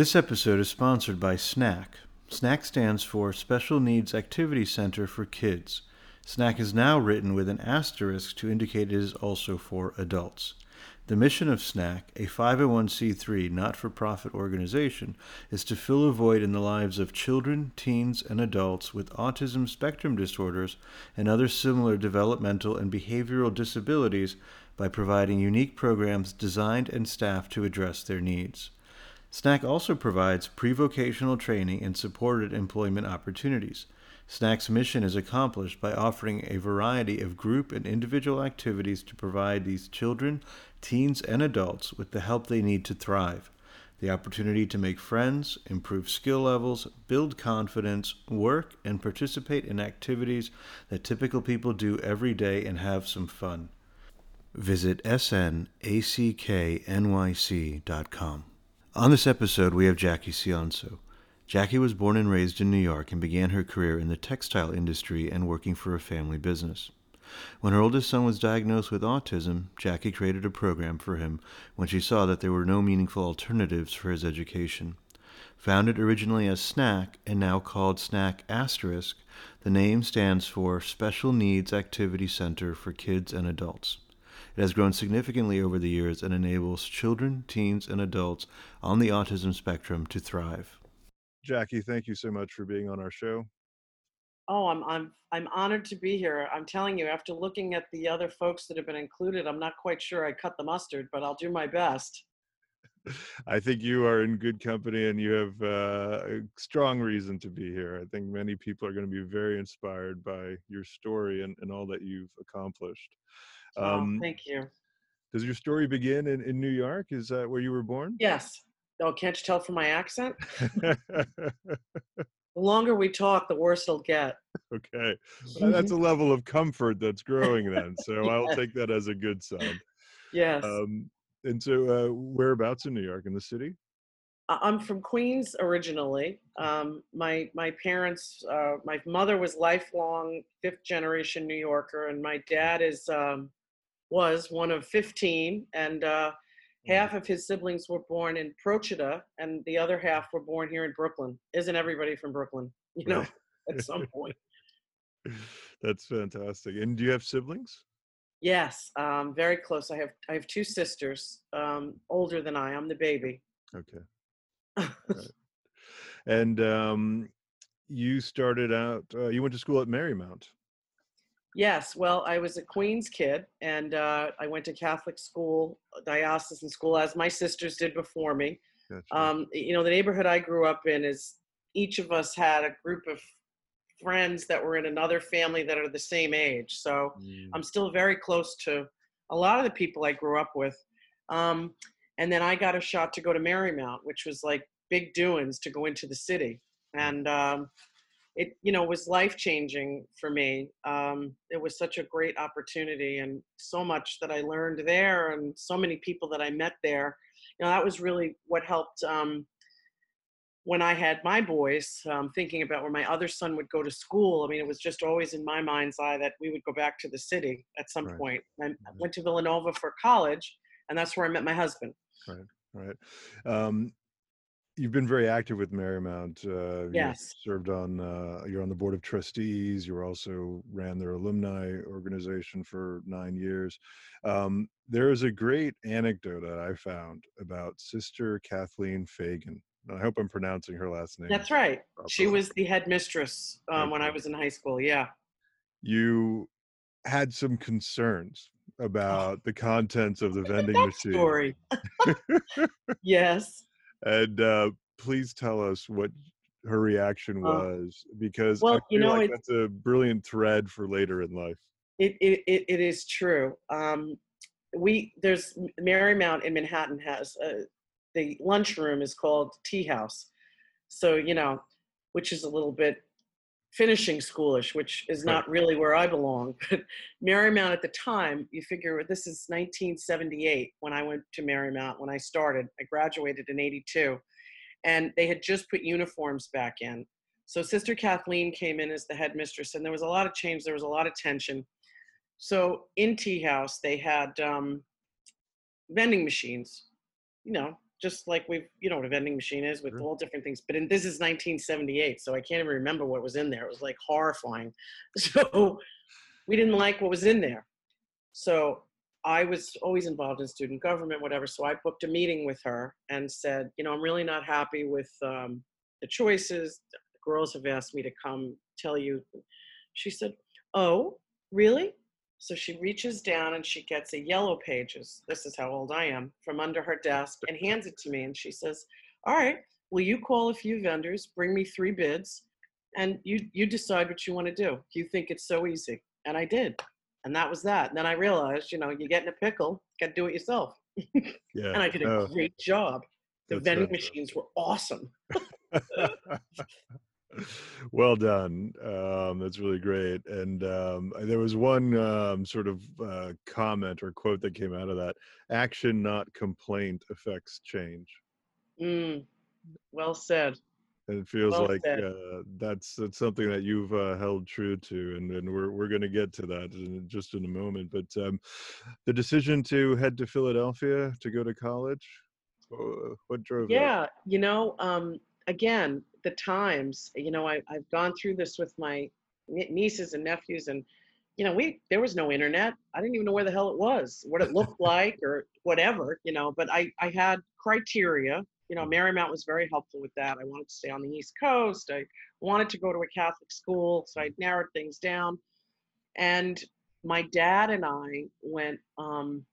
This episode is sponsored by SNAC. SNAC stands for Special Needs Activity Center for Kids. SNAC is now written with an asterisk to indicate it is also for adults. The mission of SNAC, a 501c3 not for profit organization, is to fill a void in the lives of children, teens, and adults with autism spectrum disorders and other similar developmental and behavioral disabilities by providing unique programs designed and staffed to address their needs. SNAC also provides pre vocational training and supported employment opportunities. SNAC's mission is accomplished by offering a variety of group and individual activities to provide these children, teens, and adults with the help they need to thrive. The opportunity to make friends, improve skill levels, build confidence, work, and participate in activities that typical people do every day and have some fun. Visit snacnyc.com. On this episode, we have Jackie Ciancio. Jackie was born and raised in New York and began her career in the textile industry and working for a family business. When her oldest son was diagnosed with autism, Jackie created a program for him when she saw that there were no meaningful alternatives for his education. Founded originally as SNAC and now called SNAC Asterisk, the name stands for Special Needs Activity Center for Kids and Adults. It has grown significantly over the years and enables children, teens, and adults on the autism spectrum to thrive. Jackie, thank you so much for being on our show. Oh, I'm I'm I'm honored to be here. I'm telling you, after looking at the other folks that have been included, I'm not quite sure I cut the mustard, but I'll do my best. I think you are in good company and you have uh, a strong reason to be here. I think many people are going to be very inspired by your story and, and all that you've accomplished. Um, oh, thank you. Does your story begin in, in New York? Is that where you were born? Yes. Oh, can't you tell from my accent? the longer we talk, the worse it'll get. Okay. Well, that's a level of comfort that's growing then. So. I'll take that as a good sign. Yes. Um, and so, uh, whereabouts in New York? In the city? I'm from Queens originally. Um, my my parents, uh, my mother was lifelong fifth generation New Yorker, and my dad is um, was one of 15, and uh, mm. half of his siblings were born in Procida, and the other half were born here in Brooklyn. Isn't everybody from Brooklyn? You know, at some point. That's fantastic. And do you have siblings? Yes, um, very close. I have I have two sisters, um, older than I. I'm the baby. Okay. right. And um, you started out. Uh, you went to school at Marymount. Yes, well, I was a Queens kid, and uh, I went to Catholic school, diocesan school, as my sisters did before me. Gotcha. Um, you know, the neighborhood I grew up in is each of us had a group of friends that were in another family that are the same age. So mm. I'm still very close to a lot of the people I grew up with. Um, and then I got a shot to go to Marymount, which was like big doings to go into the city. Mm. And um, it you know was life changing for me. Um, it was such a great opportunity and so much that i learned there and so many people that i met there. You know that was really what helped um, when i had my boys um, thinking about where my other son would go to school. I mean it was just always in my mind's eye that we would go back to the city at some right. point. I mm-hmm. went to villanova for college and that's where i met my husband. Right right. Um, you've been very active with Marymount. Uh, yes. served on, uh, you're on the board of trustees. You also ran their alumni organization for nine years. Um, there is a great anecdote that I found about Sister Kathleen Fagan. I hope I'm pronouncing her last name. That's right. Properly. She was the headmistress um, okay. when I was in high school. Yeah. You had some concerns oh. about the contents of the vending machine. Story. yes and uh, please tell us what her reaction uh, was because well, you know, like that's a brilliant thread for later in life. It it, it is true. Um, we there's Marymount in Manhattan has a, the lunchroom is called Tea House, so you know, which is a little bit finishing schoolish, which is not really where I belong. But Marymount at the time, you figure this is 1978 when I went to Marymount when I started. I graduated in 82. And they had just put uniforms back in. So Sister Kathleen came in as the headmistress, and there was a lot of change, there was a lot of tension. So in Tea House, they had um, vending machines, you know, just like we've, you know, what a vending machine is with Sure. all different things. But in, this is 1978, so I can't even remember what was in there. It was like horrifying. So we didn't like what was in there. So I was always involved in student government, whatever. So I booked a meeting with her and said, you know, I'm really not happy with um, the choices. The girls have asked me to come tell you. She said, Oh, really? So she reaches down and she gets a yellow pages. This is how old I am from under her desk and hands it to me. And she says, All right, will you call a few vendors, bring me three bids, and you you decide what you want to do. You think it's so easy. And I did. And that was that. And then I realized, you know, you get in a pickle, got to do it yourself. Yeah. And I did a no, great job. The that's vending machines were awesome. well done. Um, that's really great. And um, there was one um, sort of uh, comment or quote that came out of that: "Action, not complaint, affects change." Mm, well said. And it feels Well like uh, that's that's something that you've uh, held true to, and, and we're we're going to get to that in just in a moment. But um, the decision to head to Philadelphia to go to college, what drove that? Yeah, you know, um, again, the times, you know, I, I've gone through this with my nieces and nephews, and, you know, we, there was no internet. I didn't even know where the hell it was, what it looked like, or whatever, you know, but I, I had criteria. You know, Marymount was very helpful with that. I wanted to stay on the East Coast. I wanted to go to a Catholic school, so I narrowed things down. And my dad and I went, um,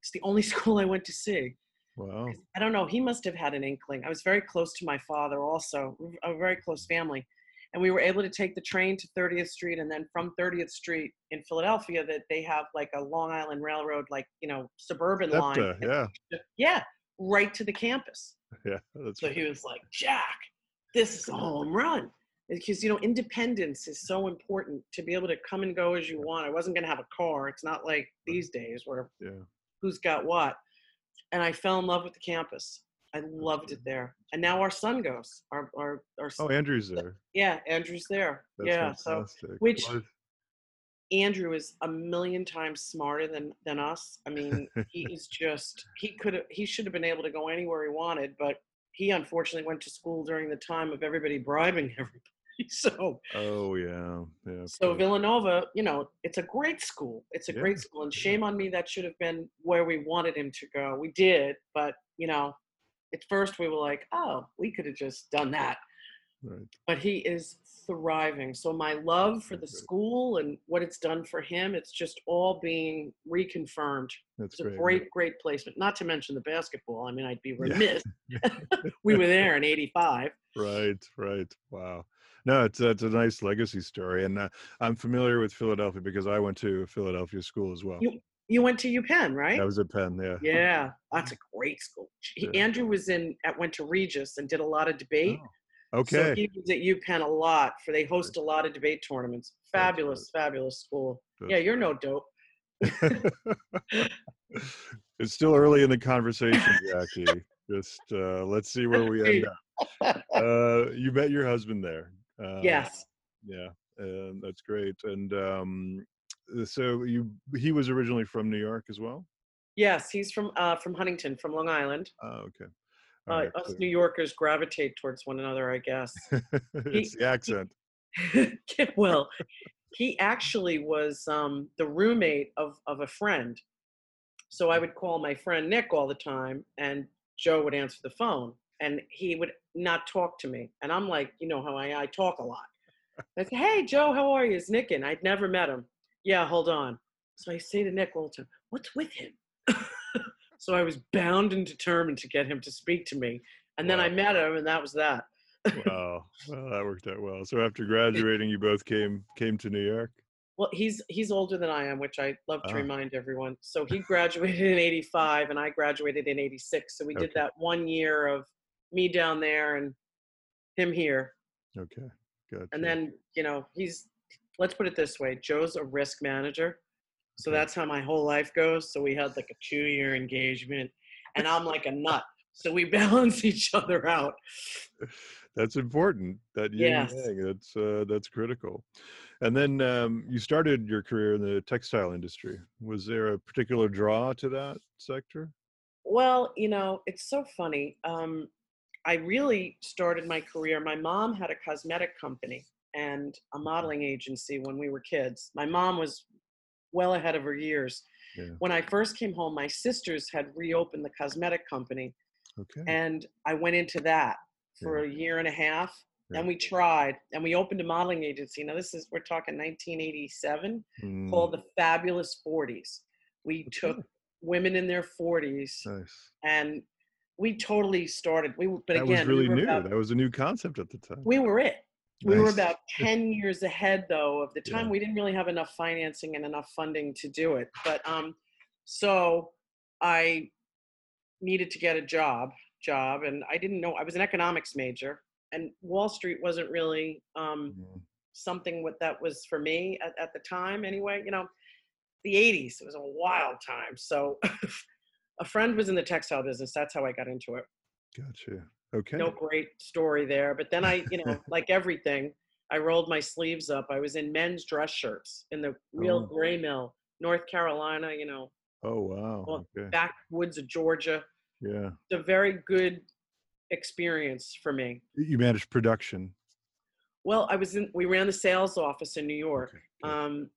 it's the only school I went to see. Wow. I don't know. He must have had an inkling. I was very close to my father, also a very close family, and we were able to take the train to 30th Street, and then from 30th Street in Philadelphia, that they have like a Long Island Railroad, like you know, suburban line. Yeah, Yeah, right to the campus. yeah. That's So he was like, Jack, this is a home run. Because, you know, independence is so important to be able to come and go as you want. I wasn't going to have a car. It's not like these days where yeah. who's got what. And I fell in love with the campus. I loved it there. And now our son goes. Our, our, our Oh, Andrew's there. yeah, Andrew's there. That's yeah. So which- Andrew is a million times smarter than than us. I mean, he is just he could have he should have been able to go anywhere he wanted, but he unfortunately went to school during the time of everybody bribing everybody. So Oh yeah, yeah. so course. Villanova, you know, it's a great school. It's a Yeah, great school, and yeah. shame on me that should have been where we wanted him to go. We did, but you know, at first we were like, oh, we could have just done that. Right. But he is thriving. So my love for the school and what it's done for him, it's just all being reconfirmed. That's It's a great. great, great placement. Not to mention the basketball. I mean, I'd be Yeah. remiss. we were there in '85. Right, right. Wow. No, it's it's a nice legacy story, and uh, I'm familiar with Philadelphia because I went to a Philadelphia school as well. You you went to UPenn, right? I was at Penn. Yeah. Yeah, that's a great school. He, Yeah. Andrew was in at went to Regis and did a lot of debate. Oh, So okay. he was at UPenn a lot for they host a lot of debate tournaments. Fabulous, fabulous school. That's Yeah, you're no dope. it's still early in the conversation, Jackie. Just uh, let's see where we end up. Uh, you met your husband there. Uh, yes. Yeah, and that's great. And um, so you, he was originally from New York as well. Yes, he's from uh, from Huntington, from Long Island. Oh, okay. Uh, right, us so- New Yorkers gravitate towards one another, I guess. it's the accent. well, he actually was um, the roommate of, of a friend. So I would call my friend Nick all the time, and Joe would answer the phone, and he would not talk to me. And I'm like, you know how I, I talk a lot. I say, hey, Joe, how are you? It's Nick, and I'd never met him. Yeah, hold on. So I say to Nick all the time, what's with him? so I was bound and determined to get him to speak to me. And then I met him, and that was that. Wow, well, that worked out well. So after graduating, you both came came to New York. Well, he's he's older than I am, which I love to Ah. remind everyone. So he graduated in '85, and I graduated in '86. So we did that one year of me down there and him here, Okay, good. and then you know he's. Let's put it this way: Joe's a risk manager, so Okay. that's how my whole life goes. So we had like a two-year engagement, and I'm like a nut. So we balance each other out. that's important. That Yes. yang, that's uh, that's critical. And then um, you started your career in the textile industry. Was there a particular draw to that sector? Well, you know, it's so funny. Um, I really started my career. My mom had a cosmetic company and a modeling agency when we were kids. My mom was well ahead of her years. Yeah. When I first came home, my sisters had reopened the cosmetic company, Okay. and I went into that for a year and a half. Yeah. And we tried, and we opened a modeling agency. Now this is we're talking 1987, Mm, called the Fabulous 40s. We Okay. took women in their 40s, nice. and we totally started. We but that again, was really we new. about- that was a new concept at the time. we were it. We were about 10 years ahead though of the time. Yeah. We didn't really have enough financing and enough funding to do it. But um so I needed to get a job, job and I didn't know I was an economics major and Wall Street wasn't really um Mm, something what that was for me at, at the time anyway, you know. The 80s, it was a wild time. So a friend was in the textile business. That's how I got into it Gotcha. Okay. no great story there. But then I, you know, like everything, I rolled my sleeves up. I was in men's dress shirts in the real Oh. gray mill, North Carolina, you know, Oh wow. well, okay. backwoods of Georgia. Yeah. It's a very good experience for me. You managed production. Well, I was in, we ran the sales office in New York. Okay. Um,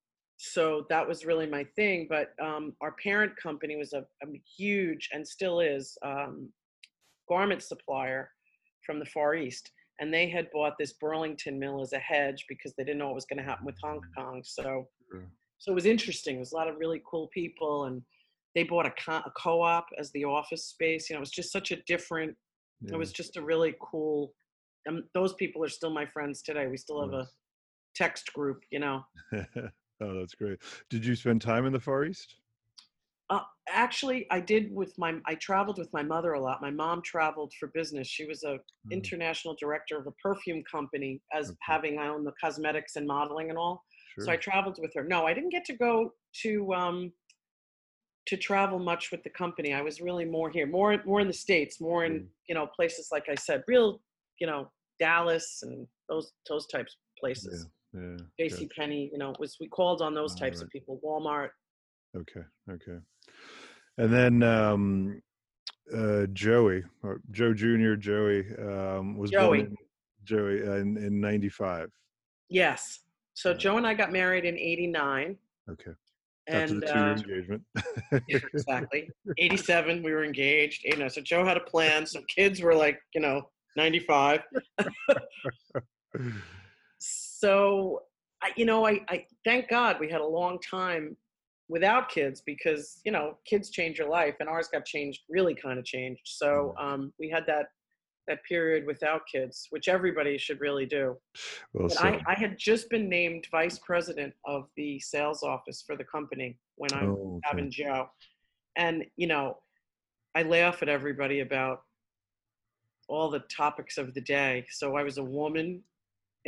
so that was really my thing. But um, our parent company was a, a huge and still is um, garment supplier from the Far East. And they had bought this Burlington mill as a hedge because they didn't know what was going to happen with Hong Kong. So, Sure. so it was interesting. There was a lot of really cool people, and they bought a, co- a co-op as the office space. You know, it was just such a different. Yeah. It was just a really cool. And those people are still my friends today. We still have a text group. You know, oh, that's great. Did you spend time in the Far East? Uh, actually, I did with my. I traveled with my mother a lot. My mom traveled for business. She was a Mm, international director of a perfume company, as Okay. having I own the cosmetics and modeling and all. Sure. So I traveled with her. No, I didn't get to go to um, to travel much with the company. I was really more here, more more in the states, more in Mm. you know places like I said, real you know Dallas and those those types of yeah. Yeah. J.C. Penney, you know, was we called on those types of people. Walmart. Okay. Okay. And then um, uh, Joey, or Joe Junior, Joey um, was Joey. born in, Joey uh, in in '95. Yes. So. Joe and I got married in '89, Okay. After and the two-year uh, engagement. exactly '87 we were engaged. You know, so Joe had a plan. Some kids were like, you know, 95. So, I, you know, I, I thank God we had a long time without kids because you know kids change your life, and ours got changed, really kind of changed. So um, we had that that period without kids, which everybody should really do. well said. I, I had just been named vice president of the sales office for the company when I was oh, okay. having Joe. And, you know, I laugh at everybody about all the topics of the day. So I was a woman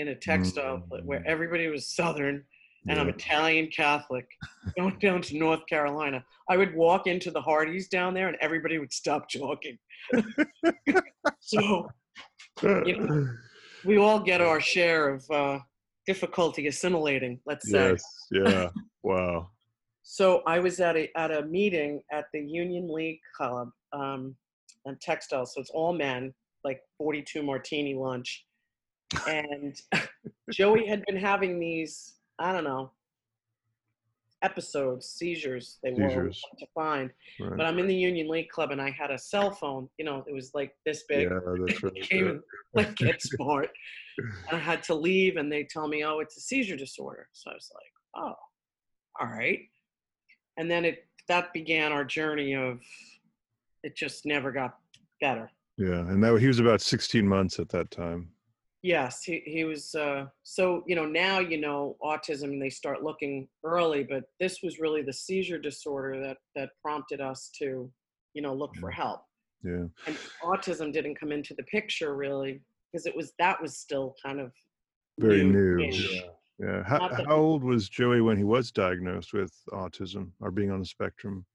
in a textile pla- where everybody was Southern and I'm Italian Catholic going down to North Carolina. I would walk into the Hardee's down there and everybody would stop jogging. so you know, we all get our share of uh, difficulty assimilating, let's say. yes. Yeah. Wow. So I was at a at a meeting at the Union League Club um, and textiles. So it's all men, like 42 martini lunch, and Joey had been having these I don't know episodes, seizures. They were to find. Right. But I'm in the Union League Club and I had a cell phone. You know, it was like this big. yeah, that's right. Came in, like get smart. And I had to leave, and they tell me, "Oh, it's a seizure disorder." So I was like, "Oh, all right." And then it that began our journey of it just never got better. Yeah, and that he was about 16 months at that time. Yes, he he was. Uh, so you know now you know autism. They start looking early, but this was really the seizure disorder that that prompted us to, you know, look for help. Yeah. and autism didn't come into the picture really because it was that was still kind of Very new. Yeah. Yeah. How, how old was Joey when he was diagnosed with autism or being on the spectrum?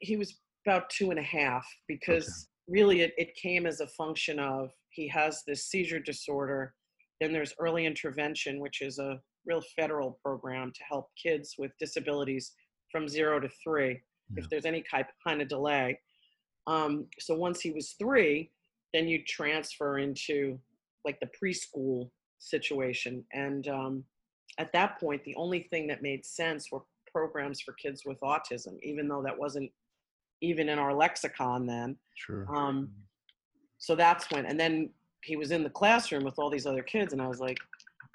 he was about two and a half because really it, it came as a function of he has this seizure disorder then there's early intervention which is a real federal program to help kids with disabilities from zero to three Yeah. if there's any kind of delay Um, so once he was three, then you transfer into like the preschool situation. And um, at that point, the only thing that made sense were programs for kids with autism, even though that wasn't even in our lexicon then. Sure. Um, so that's when, and then he was in the classroom with all these other kids, and I was like,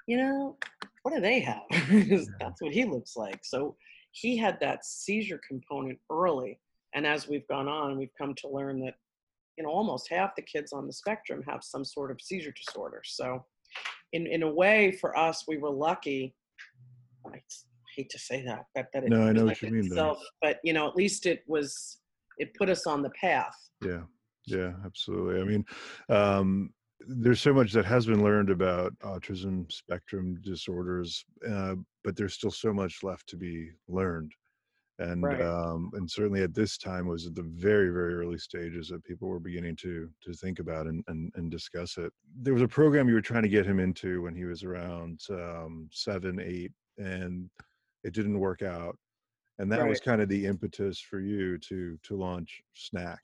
you know, what do they have? that's what he looks like. So he had that seizure component early. And as we've gone on, we've come to learn that, you know, almost half the kids on the spectrum have some sort of seizure disorder. So, in, in a way, for us, we were lucky. I hate to say that, that, that it no, I know what you mean. Itself, but you know, at least it was, it put us on the path. Yeah, yeah, absolutely. I mean, um, there's so much that has been learned about autism spectrum disorders, uh, but there's still so much left to be learned. And right. um, and certainly at this time was at the very very early stages that people were beginning to to think about and, and and discuss it. There was a program you were trying to get him into when he was around um, seven eight, and it didn't work out. And that right. was kind of the impetus for you to to launch SNAC.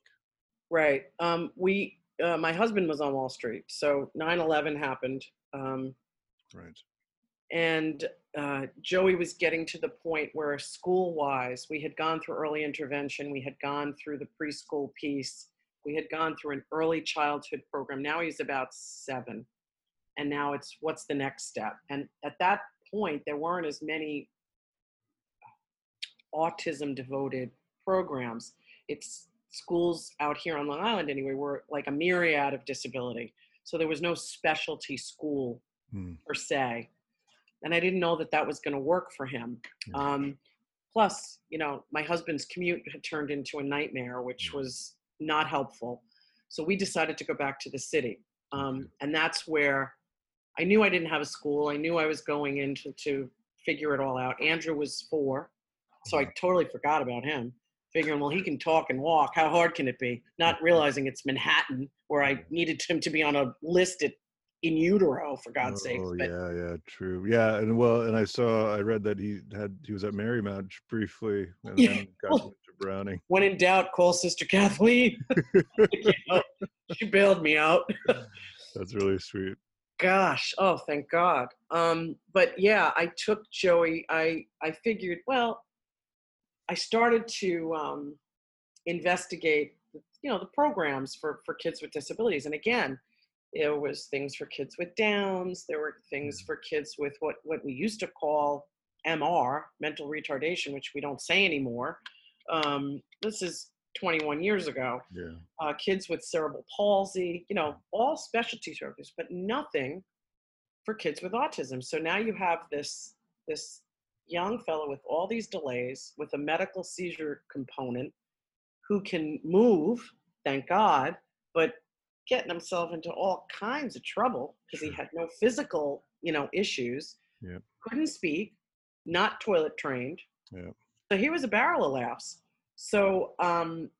Right. Um, we uh, my husband was on Wall Street, so 9/11 happened. Um, right. And uh, Joey was getting to the point where, school-wise, we had gone through early intervention, we had gone through the preschool piece, we had gone through an early childhood program. Now he's about seven, and now it's what's the next step? And at that point, there weren't as many autism-devoted programs. It's schools out here on Long Island anyway were like a myriad of disability. So there was no specialty school mm. per se. And I didn't know that that was going to work for him. Um, plus, you know, my husband's commute had turned into a nightmare, which was not helpful. So we decided to go back to the city. Um, and that's where I knew I didn't have a school. I knew I was going into to figure it all out. Andrew was four, so I totally forgot about him figuring, well, he can talk and walk. How hard can it be? Not realizing it's Manhattan, where I needed him to be on a list at in utero for God's sake. Oh yeah, yeah, true. Yeah, and well, and I saw, I read that he had he was at Marymount briefly, and yeah. then got well, to Browning. When in doubt, call Sister Kathleen. she bailed me out. That's really sweet. Gosh, oh, thank God. Um, but yeah, I took Joey. I I figured, well, I started to um, investigate, you know, the programs for for kids with disabilities. And again, there was things for kids with Downs. There were things mm. for kids with what what we used to call MR, mental retardation, which we don't say anymore. Um, this is 21 years ago. Yeah. Uh, kids with cerebral palsy, you know, all specialty services, but nothing for kids with autism. So now you have this this young fellow with all these delays, with a medical seizure component, who can move, thank God, but getting himself into all kinds of trouble because he had no physical, you know, issues. Yep. Couldn't speak, not toilet trained. Yep. So he was a barrel of laughs. So um,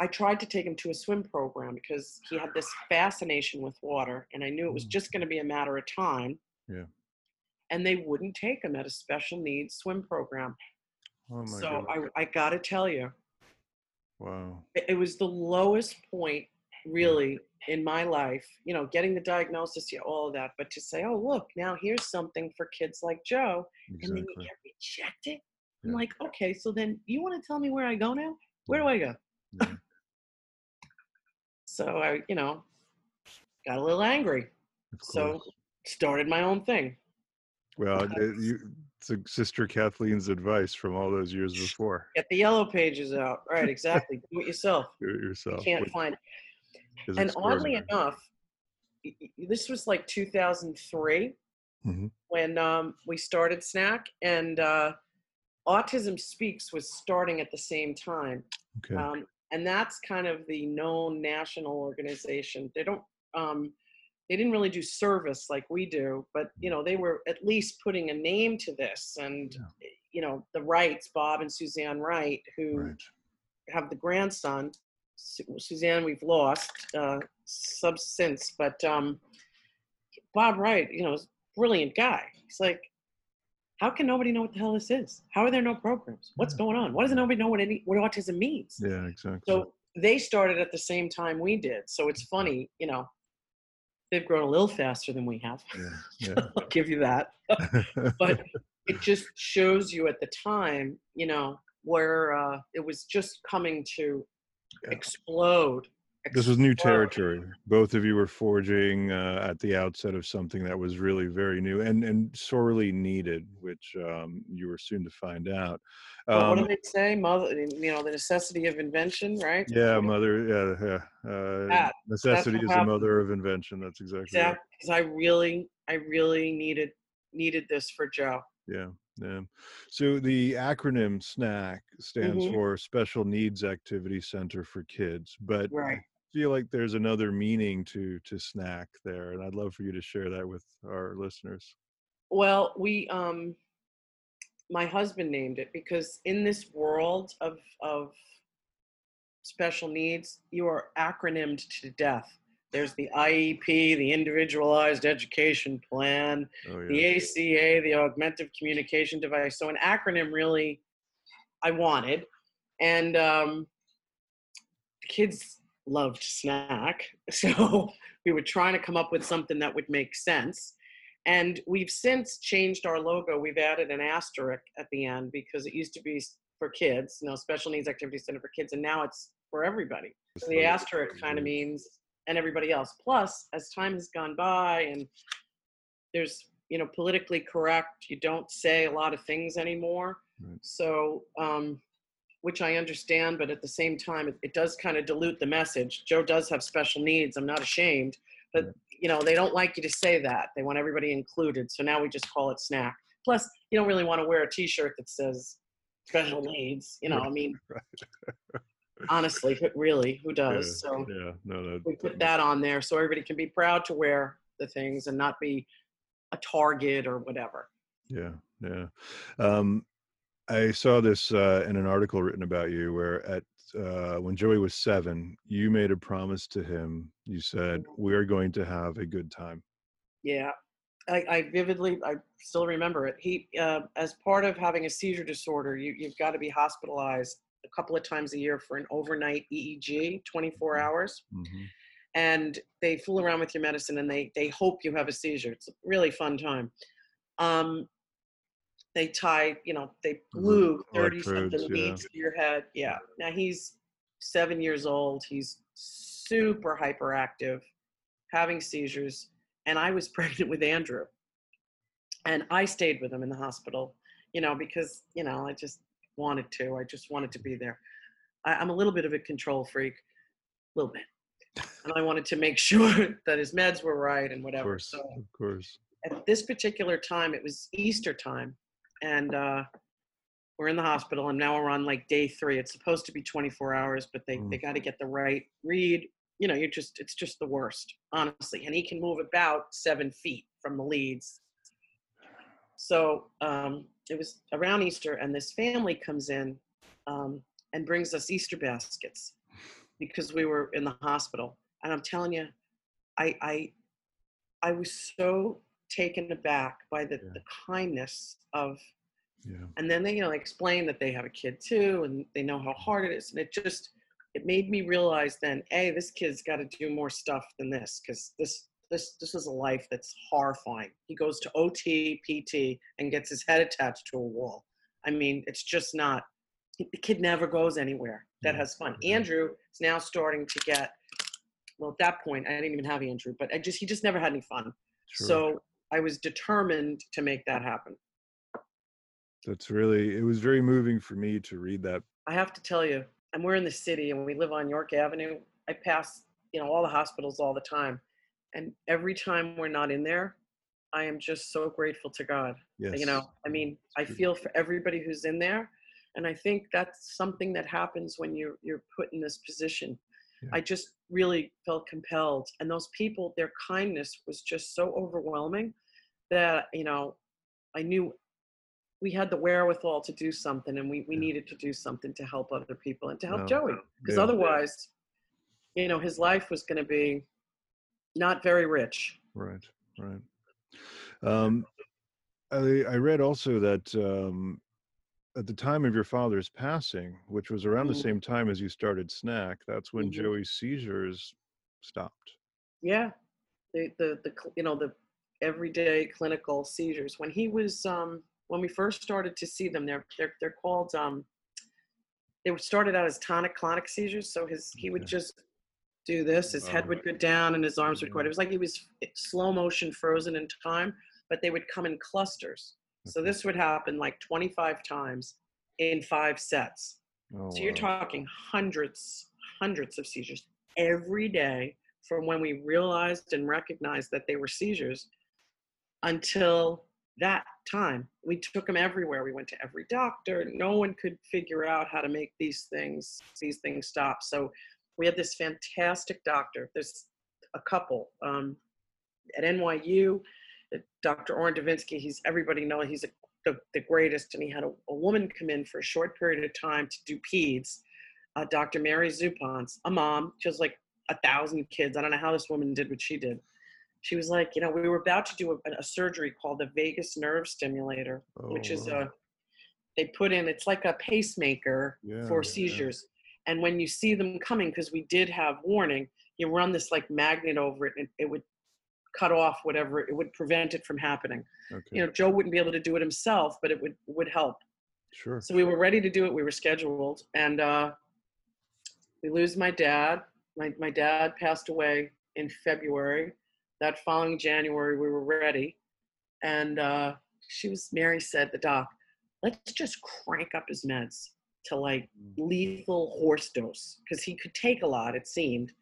I tried to take him to a swim program because he had this fascination with water, and I knew it was mm. just going to be a matter of time. Yeah and they wouldn't take him at a special needs swim program. Oh my so I, I got to tell you, wow, it, it, was the lowest point really in my life. You know, getting the diagnosis, yeah, all of that, but to say, oh look, now here's something for kids like Joe, exactly. and then you get rejected. Yeah. I'm like, okay, so then you want to tell me where I go now? Where do I go? Yeah. so I, you know, got a little angry. So started my own thing. Well, you, it's Sister Kathleen's advice from all those years before. Get the yellow pages out. Right, exactly. Do it yourself. Do it yourself. You can't find it. And oddly enough, this was like 2003 mm-hmm. when um, we started SNAC, and uh, Autism Speaks was starting at the same time. Okay. Um, and that's kind of the known national organization. They don't. Um, they didn't really do service like we do, but you know they were at least putting a name to this, and yeah. you know the Wrights, Bob and Suzanne Wright, who right. have the grandson. Suzanne, we've lost uh, sub since, but um, Bob Wright, you know, brilliant guy. He's like, how can nobody know what the hell this is? How are there no programs? What's yeah. going on? Why doesn't nobody know what any what autism means? Yeah, exactly. So they started at the same time we did. So it's funny, you know, they've grown a little faster than we have. Yeah, yeah. I'll give you that. but it just shows you at the time, you know, where uh, it was just coming to yeah. explode this was new territory. Both of you were forging uh, at the outset of something that was really very new and and sorely needed, which um, you were soon to find out. Um, well, what do um they say? Mother, you know, the necessity of invention, right? Yeah, mother. Yeah, yeah. Uh, that, necessity is the mother of invention. That's exactly. Exactly. Because right. I really, I really needed needed this for Joe. Yeah. Yeah. So the acronym SNAC stands mm-hmm. for Special Needs Activity Center for Kids, but right feel like there's another meaning to to snack there and i'd love for you to share that with our listeners well we um my husband named it because in this world of of special needs you are acronymed to death there's the iep the individualized education plan oh, yeah. the aca the augmented communication device so an acronym really i wanted and um kids loved snack. So we were trying to come up with something that would make sense. And we've since changed our logo. We've added an asterisk at the end because it used to be for kids, you know, special needs activity center for kids, and now it's for everybody. So the asterisk kind of means and everybody else. Plus, as time has gone by and there's, you know, politically correct, you don't say a lot of things anymore. Right. So um, which I understand, but at the same time, it, it does kind of dilute the message. Joe does have special needs. I'm not ashamed, but you know they don't like you to say that. They want everybody included. So now we just call it snack. Plus, you don't really want to wear a T-shirt that says special needs. You know, I mean, honestly, really, who does? Yeah, so yeah, no, no, we put that on there so everybody can be proud to wear the things and not be a target or whatever. Yeah, yeah. Um, I saw this uh, in an article written about you where at uh, when Joey was seven, you made a promise to him. You said, "We are going to have a good time." Yeah, I, I vividly, I still remember it. He, uh, as part of having a seizure disorder, you, you've got to be hospitalized a couple of times a year for an overnight EEG, 24 mm-hmm. hours. Mm-hmm. And they fool around with your medicine and they they hope you have a seizure. It's a really fun time. Um, they tie, you know, they mm-hmm. glue 30 something leads to your head. Yeah. Now he's seven years old. He's super hyperactive, having seizures. And I was pregnant with Andrew. And I stayed with him in the hospital, you know, because, you know, I just wanted to. I just wanted to be there. I, I'm a little bit of a control freak, a little bit. And I wanted to make sure that his meds were right and whatever. Of course, so of course. At this particular time, it was Easter time and uh, we're in the hospital and now we're on like day three. It's supposed to be 24 hours but they, mm. they got to get the right read. You know you're just it's just the worst honestly and he can move about seven feet from the leads. So um, it was around easter and this family comes in um, and brings us easter baskets because we were in the hospital. And i'm telling you i i i was so taken aback by the, yeah. the kindness of yeah. and then they you know explain that they have a kid too and they know how mm-hmm. hard it is and it just it made me realize then hey this kid's got to do more stuff than this because this this this is a life that's horrifying. He goes to ot pt and gets his head attached to a wall. I mean it's just not the kid never goes anywhere that has fun. Mm-hmm. Andrew is now starting to get well at that point i didn't even have andrew but i just he just never had any fun. Sure. so I was determined to make that happen. That's really, it was very moving for me to read that. I have to tell you, and we're in the city and we live on York Avenue. I pass, you know, all the hospitals all the time. And every time we're not in there, I am just so grateful to God. Yes. You know, I mean, I feel for everybody who's in there. And I think that's something that happens when you're you're put in this position. Yeah. I just really felt compelled. And those people, their kindness was just so overwhelming that, you know, I knew we had the wherewithal to do something and we, we yeah. needed to do something to help other people and to help no. Joey. Because yeah. otherwise, you know, his life was going to be not very rich. Right, right. Um, I, I read also that um, at the time of your father's passing, which was around the Mm. same time as you started SNAC, that's when Mhm. Joey's seizures stopped. Yeah, the the the you know the everyday clinical seizures. When he was um when we first started to see them, they're they're they're called um they started out as tonic clonic seizures. So his he would just do this, his head Oh. would go down and his arms would go. It was like he was slow motion, frozen in time, but they would come in clusters. So this would happen like 25 times in five sets. Oh, So you're wow. talking hundreds, hundreds of seizures every day from when we realized and recognized that they were seizures until that time. We took them everywhere. We went to every doctor. No one could figure out how to make these things these things stop. So we had this fantastic doctor. There's a couple um, at NYU. Dr. Orrin Devinsky. He's everybody know he's a, the, the greatest, and he had a, a woman come in for a short period of time to do peds. Uh, Dr. Mary Zupanc, a mom, she has like a thousand kids. I don't know how this woman did what she did. She was like, you know, we were about to do a, a surgery called the vagus nerve stimulator, which Oh, is wow. a they put in it's like a pacemaker Yeah, for yeah. seizures. And when you see them coming, because we did have warning, you run this like magnet over it, and it would cut off whatever it would prevent it from happening. Okay. You know, Joe wouldn't be able to do it himself, but it would would help. sure. So we were ready to do it. We were scheduled, and uh, we lose my dad. My my dad passed away in February. That following January, we were ready, and uh, she was. Mary said, "The doc, let's just crank up his meds to like lethal horse dose because he could take a lot. It seemed."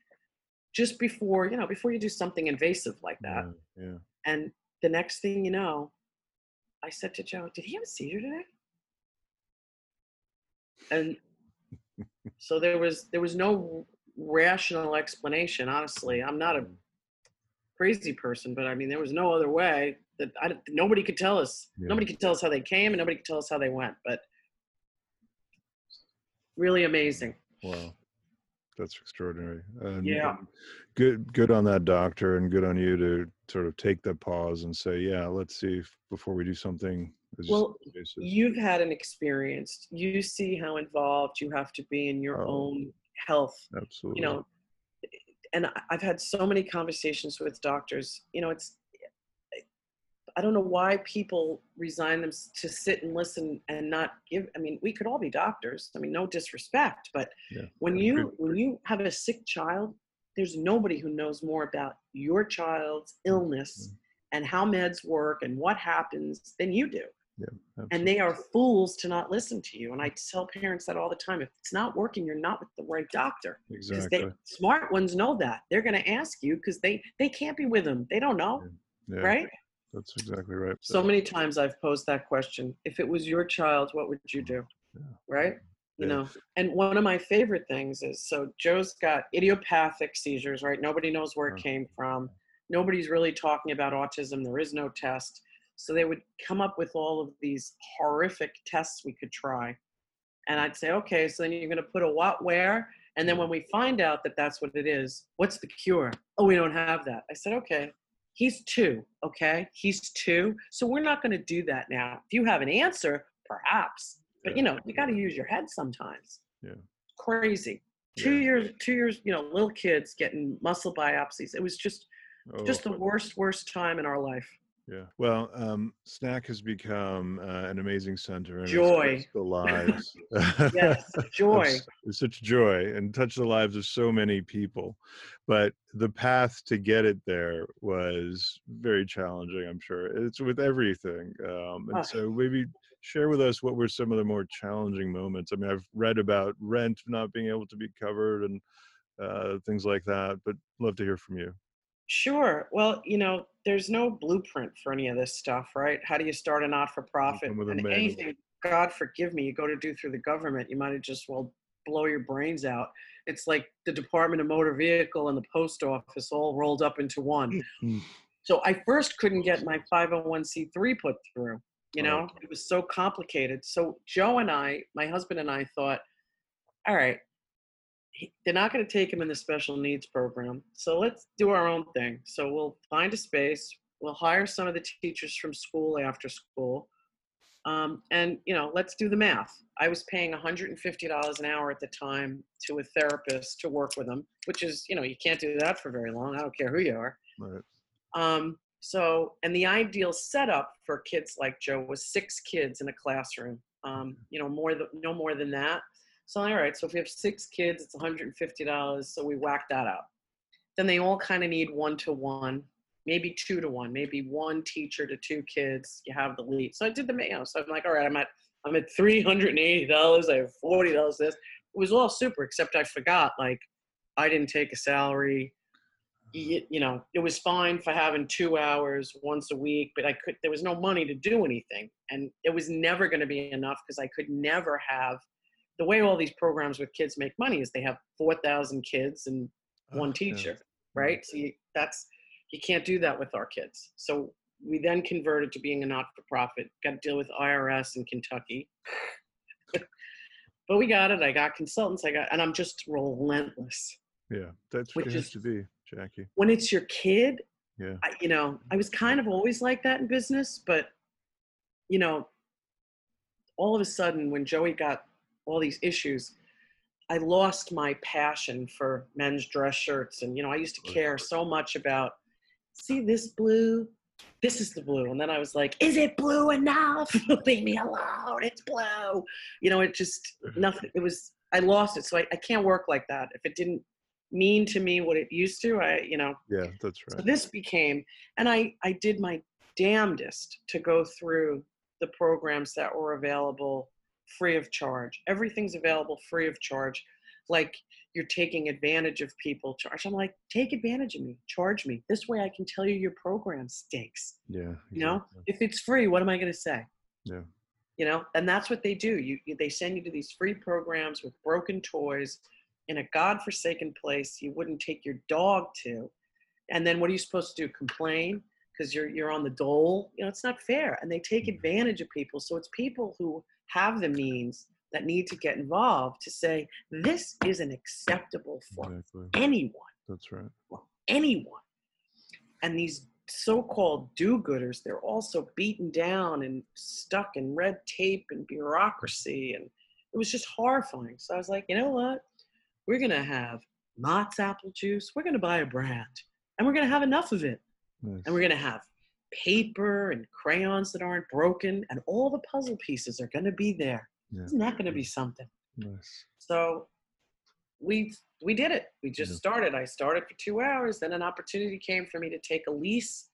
Just before, you know, before you do something invasive like that. Yeah. yeah. And the next thing you know, I said to Joe, Did he have a seizure today? And so there was there was no rational explanation, honestly. I'm not a mm. crazy person, but I mean there was no other way that I, nobody could tell us. Yeah. Nobody could tell us how they came and nobody could tell us how they went. But really amazing. Wow. That's extraordinary. And, Yeah. good good on that doctor and good on you to sort of take that pause and say, yeah, let's see if, before we do something Well, invasive." You've had an experience. You see how involved you have to be in your Oh. own health absolutely. you know eh, and i've had so many conversations with doctors you know it's i don't know why people resign them to sit and listen and not give i mean we could all be doctors i mean no disrespect but Yeah, when you when you. have a sick child there's nobody who knows more about your child's illness Mhm. and how meds work and what happens than you do. Yeah, and they are fools to not listen to you and i tell parents that all the time if it's not working you're not with the right doctor. Because exactly. they smart ones know that. They're going to ask you because they they can't be with them they don't know yeah, right That's exactly right. so many times i've posed that question if it was your child what would you do? Yeah. right? You Yeah. know? And one of my favorite things is so joe's got idiopathic seizures right? Nobody knows where it Oh. came from. Nobody's really talking about autism. There is no test. So they would come up with all of these horrific tests we could try. And i'd say okay so then you're going to put a what where? And then mm-hmm. when we find out that that's what it is what's the cure? Oh we don't have that. I said okay he's two okay? He's two. So we're not going to do that now. If you have an answer perhaps. But you know you got to use your head sometimes. Yeah. crazy. Two Yeah. years two years you know little kids getting muscle biopsies. It was just just Oh, the worst worst time in our life Yeah. Well, um, SNAC has become uh, an amazing center and Joy. the lives. yes joy s- such joy and touch the lives of so many people. But the path to get it there was very challenging, I'm sure. It's with everything. Um, and Ah. so maybe share with us what were some of the more challenging moments. I mean, I've read about rent not being able to be covered and uh, things like that, but love to hear from you. Sure. Well, you know, there's no blueprint for any of this stuff, right? How do you start a not for profit? come with a And anything, God forgive me, you go to do through the government, you might have just, well, blow your brains out. It's like the Department of Motor Vehicle and the post office all rolled up into one. Mm. So I first couldn't get my 501c3 put through. You Oh, know, okay. it was so complicated. So Joe and I, my husband and I thought, all right, they're not going to take him in the special needs program. So let's do our own thing. So we'll find a space. We'll hire some of the teachers from school after school. Um, and you know, let's do the math. I was paying $150 an hour at the time to a therapist to work with them, which is, you know, you can't do that for very long. I don't care who you are. Right. Um, so, and the ideal setup for kids like Joe was six kids in a classroom. Um, you know, more than no more than that. So, all right. So if we have six kids, it's $150. So we whack that out. Then they all kind of need one to one maybe two to one, maybe one teacher to two kids. You have the lead. So I did the know, so I'm like, all right, I'm at I'm at three hundred and eighty dollars. I have forty dollars. This it was all super, except I forgot like I didn't take a salary. You, you know, it was fine for having two hours once a week, but I could. There was no money to do anything, and it was never going to be enough because I could never have. The way all these programs with kids make money is they have four thousand kids and oh, one teacher, right? So you, that's you can't do that with our kids. So we then converted to being a not-for-profit. Got to deal with IRS in Kentucky. but we got it. I got consultants. I got, and I'm just relentless. Yeah, that's what it has to be, Jackie. When it's your kid, yeah, I, you know, I was kind of always like that in business, but you know, all of a sudden when Joey got all these issues, I lost my passion for men's dress shirts, and you know, I used to care so much about see this blue? This is the blue. And then I was like, is it blue enough? Leave me alone. It's blue. You know, it just, mm-hmm. nothing. It was, I lost it. So I, I can't work like that. If it didn't mean to me what it used to, I, you know. Yeah, that's right. So this became, and I, I did my damnedest to go through the programs that were available free of charge. Everything's available free of charge. Like you're taking advantage of people. Charge. I'm like, take advantage of me. Charge me. This way I can tell you your program stinks. Yeah. Exactly. You know, if it's free, what am I going to say? Yeah. You know, and that's what they do. You, you they send you to these free programs with broken toys in a godforsaken place you wouldn't take your dog to. And then what are you supposed to do? Complain because you're you're on the dole? You know, it's not fair. And they take mm-hmm. advantage of people. So it's people who have the means that need to get involved to say this isn't acceptable for exactly. anyone. That's right. For anyone. And these so-called do-gooders, they're also beaten down and stuck in red tape and bureaucracy, and it was just horrifying. So I was like, you know what? We're gonna have Mott's apple juice. We're gonna buy a brand, and we're gonna have enough of it, nice. and we're gonna have paper and crayons that aren't broken, and all the puzzle pieces are gonna be there yeah. Isn't that going to be something? Nice. So we we did it. We just yeah. started. I started for two hours. Then an opportunity came for me to take a lease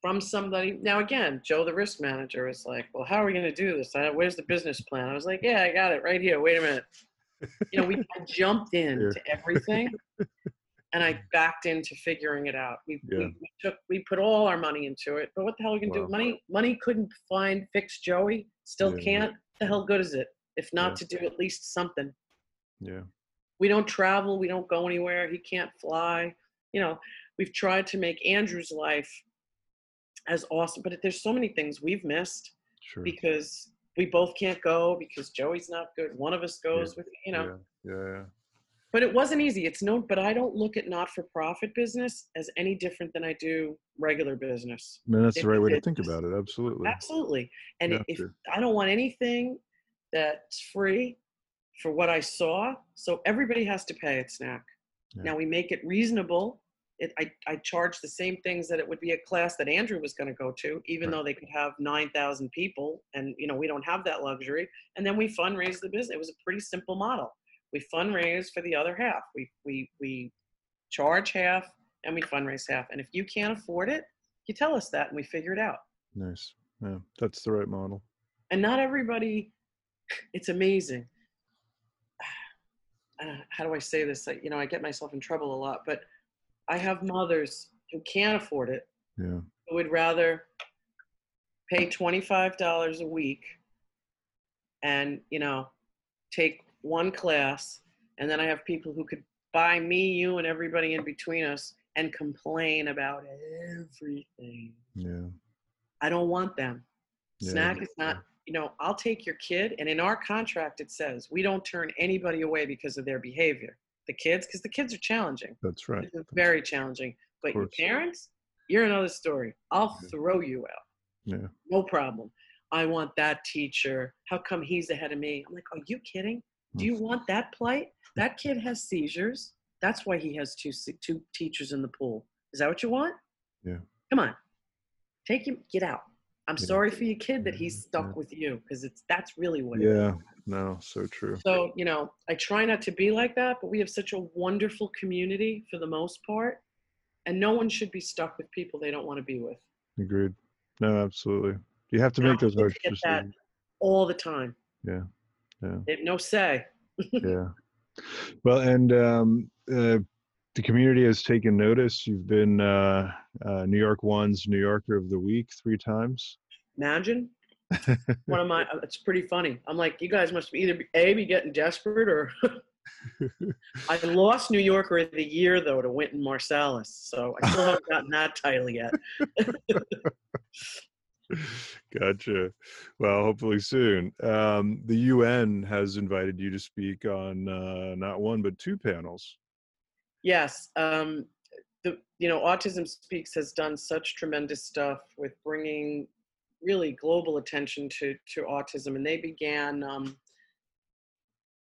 from somebody. Now again, Joe, the risk manager, is like, "Well, how are we going to do this? Where's the business plan?" I was like, "Yeah, I got it right here. Wait a minute." You know, we jumped into everything, and I backed into figuring it out. We, yeah. we, we, took we put all our money into it. But what the hell are we gonna wow. do? Money money couldn't find fix Joey. Still yeah. can't the hell good is it if not yeah. to do at least something? Yeah. We don't travel. We don't go anywhere. He can't fly. You know, we've tried to make Andrew's life as awesome, but there's so many things we've missed sure. because we both can't go because Joey's not good. One of us goes with, you know. Yeah. yeah. But it wasn't easy. It's no, but I don't look at not-for-profit business as any different than I do regular business. Man, that's the right way to think about it. Absolutely. Absolutely. And if I don't want anything that's free for what I saw. So everybody has to pay at SNAC. Yeah. Now we make it reasonable. It, I, I charge the same things that it would be a class that Andrew was going to go to, even right. though they could have 9,000 people. And, you know, we don't have that luxury. And then we fundraise the business. It was a pretty simple model. We fundraise for the other half. We, we, we charge half and we fundraise half. And if you can't afford it, you tell us that and we figure it out. Nice. Yeah, that's the right model. And not everybody it's amazing. Uh, how do I say this? I, you know, I get myself in trouble a lot, but I have mothers who can't afford it. Yeah. Who would rather pay $25 a week and, you know, take one class. And then I have people who could buy me, you, and everybody in between us and complain about everything. Yeah. I don't want them. Yeah. SNAC is not you know, I'll take your kid, and in our contract it says we don't turn anybody away because of their behavior. The kids, because the kids are challenging. That's right. It's very challenging. But your parents, you're another story. I'll yeah. throw you out. Yeah. No problem. I want that teacher. How come he's ahead of me? I'm like, are you kidding? Do you want that plight? That kid has seizures. That's why he has two two teachers in the pool. Is that what you want? Yeah. Come on, take him. Get out. I'm yeah. sorry for your kid that he's stuck yeah. with you because it's that's really what. Yeah. No. So true. So you know, I try not to be like that, but we have such a wonderful community for the most part, and no one should be stuck with people they don't want to be with. Agreed. No, absolutely. You have to make those hard decisions. all the time. Yeah. Yeah. They have no say. yeah. Well, and um, uh, the community has taken notice. You've been uh, uh, New York One's New Yorker of the Week three times. Imagine. One of my, uh, it's pretty funny. I'm like, you guys must be either a be getting desperate or. I lost New Yorker of the Year though to Wynton Marsalis, so I still haven't gotten that title yet. gotcha. Well, hopefully soon. Um, the UN has invited you to speak on uh, not one but two panels. Yes, um, the you know Autism Speaks has done such tremendous stuff with bringing really global attention to to autism, and they began um,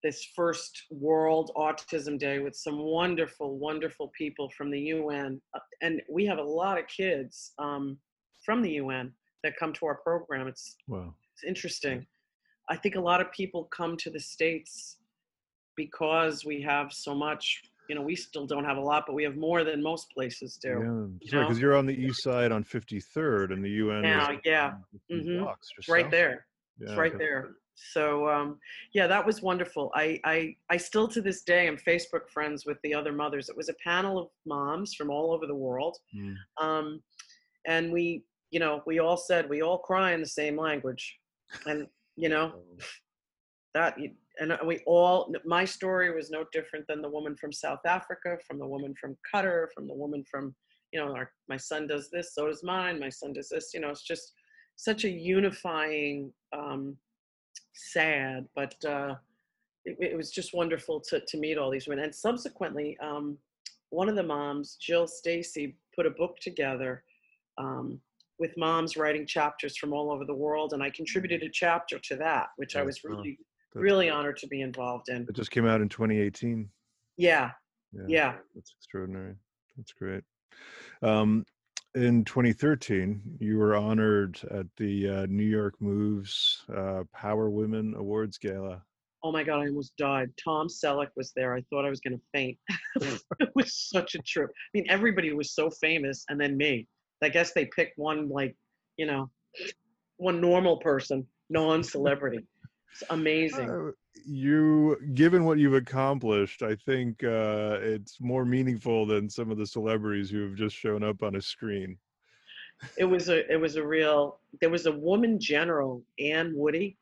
this first World Autism Day with some wonderful, wonderful people from the UN, uh, and we have a lot of kids um, from the UN that come to our program. It's wow. it's interesting. I think a lot of people come to the states because we have so much. You know, we still don't have a lot, but we have more than most places do. Yeah, because you are on the east side on 53rd, and the UN. Now, yeah, mm-hmm. right there. Yeah, it's right okay. there. So um, yeah, that was wonderful. I, I I still to this day am Facebook friends with the other mothers. It was a panel of moms from all over the world, mm. um, and we you know, we all said we all cry in the same language, and you know, oh. that and uh, we all. My story was no different than the woman from South Africa, from the woman from Qatar, from the woman from you know, our, my son does this, so does mine. My son does this. You know, it's just such a unifying, um, sad, but uh, it, it was just wonderful to to meet all these women. And subsequently, um, one of the moms, Jill Stacy, put a book together. Um, with moms writing chapters from all over the world, and I contributed a chapter to that, which I was really, really honored to be involved in. It just came out in 2018. Yeah, yeah, yeah. that's extraordinary. That's great. Um, in 2013, you were honored at the uh, New York Moves uh, Power Women Awards Gala. Oh my God, I almost died. Tom Selleck was there. I thought I was going to faint. it was such a trip. I mean, everybody was so famous, and then me. I guess they picked one like, you know, one normal person, non-celebrity. It's amazing. Uh, you, given what you've accomplished, I think uh, it's more meaningful than some of the celebrities who have just shown up on a screen. It was a, it was a real. There was a woman general, Ann Dunwoody,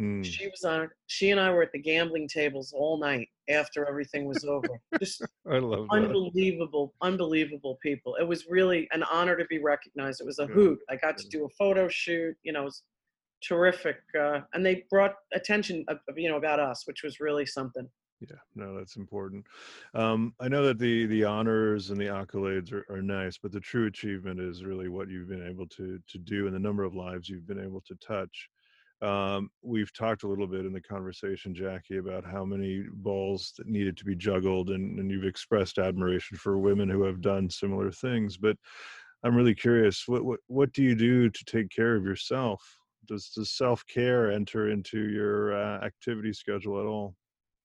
Mm. She was on. She and I were at the gambling tables all night after everything was over. Just I love unbelievable, that. unbelievable people. It was really an honor to be recognized. It was a hoot. I got to do a photo shoot. You know, it was terrific, uh, and they brought attention, of, you know, about us, which was really something. Yeah, no, that's important. Um, I know that the the honors and the accolades are, are nice, but the true achievement is really what you've been able to to do and the number of lives you've been able to touch. Um, we've talked a little bit in the conversation, Jackie, about how many balls that needed to be juggled, and, and you've expressed admiration for women who have done similar things. But I'm really curious, what what what do you do to take care of yourself? Does does self care enter into your uh, activity schedule at all?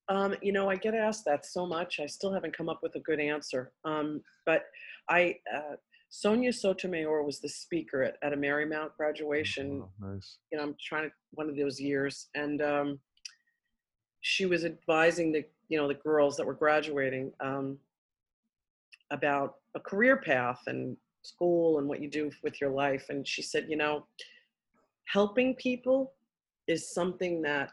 Um, you know, I get asked that so much. I still haven't come up with a good answer. Um, but I, uh, Sonia Sotomayor was the speaker at, at a Marymount graduation. Oh, nice. You know, I'm trying to one of those years, and um, she was advising the you know the girls that were graduating um, about a career path and school and what you do with your life. And she said, you know, helping people is something that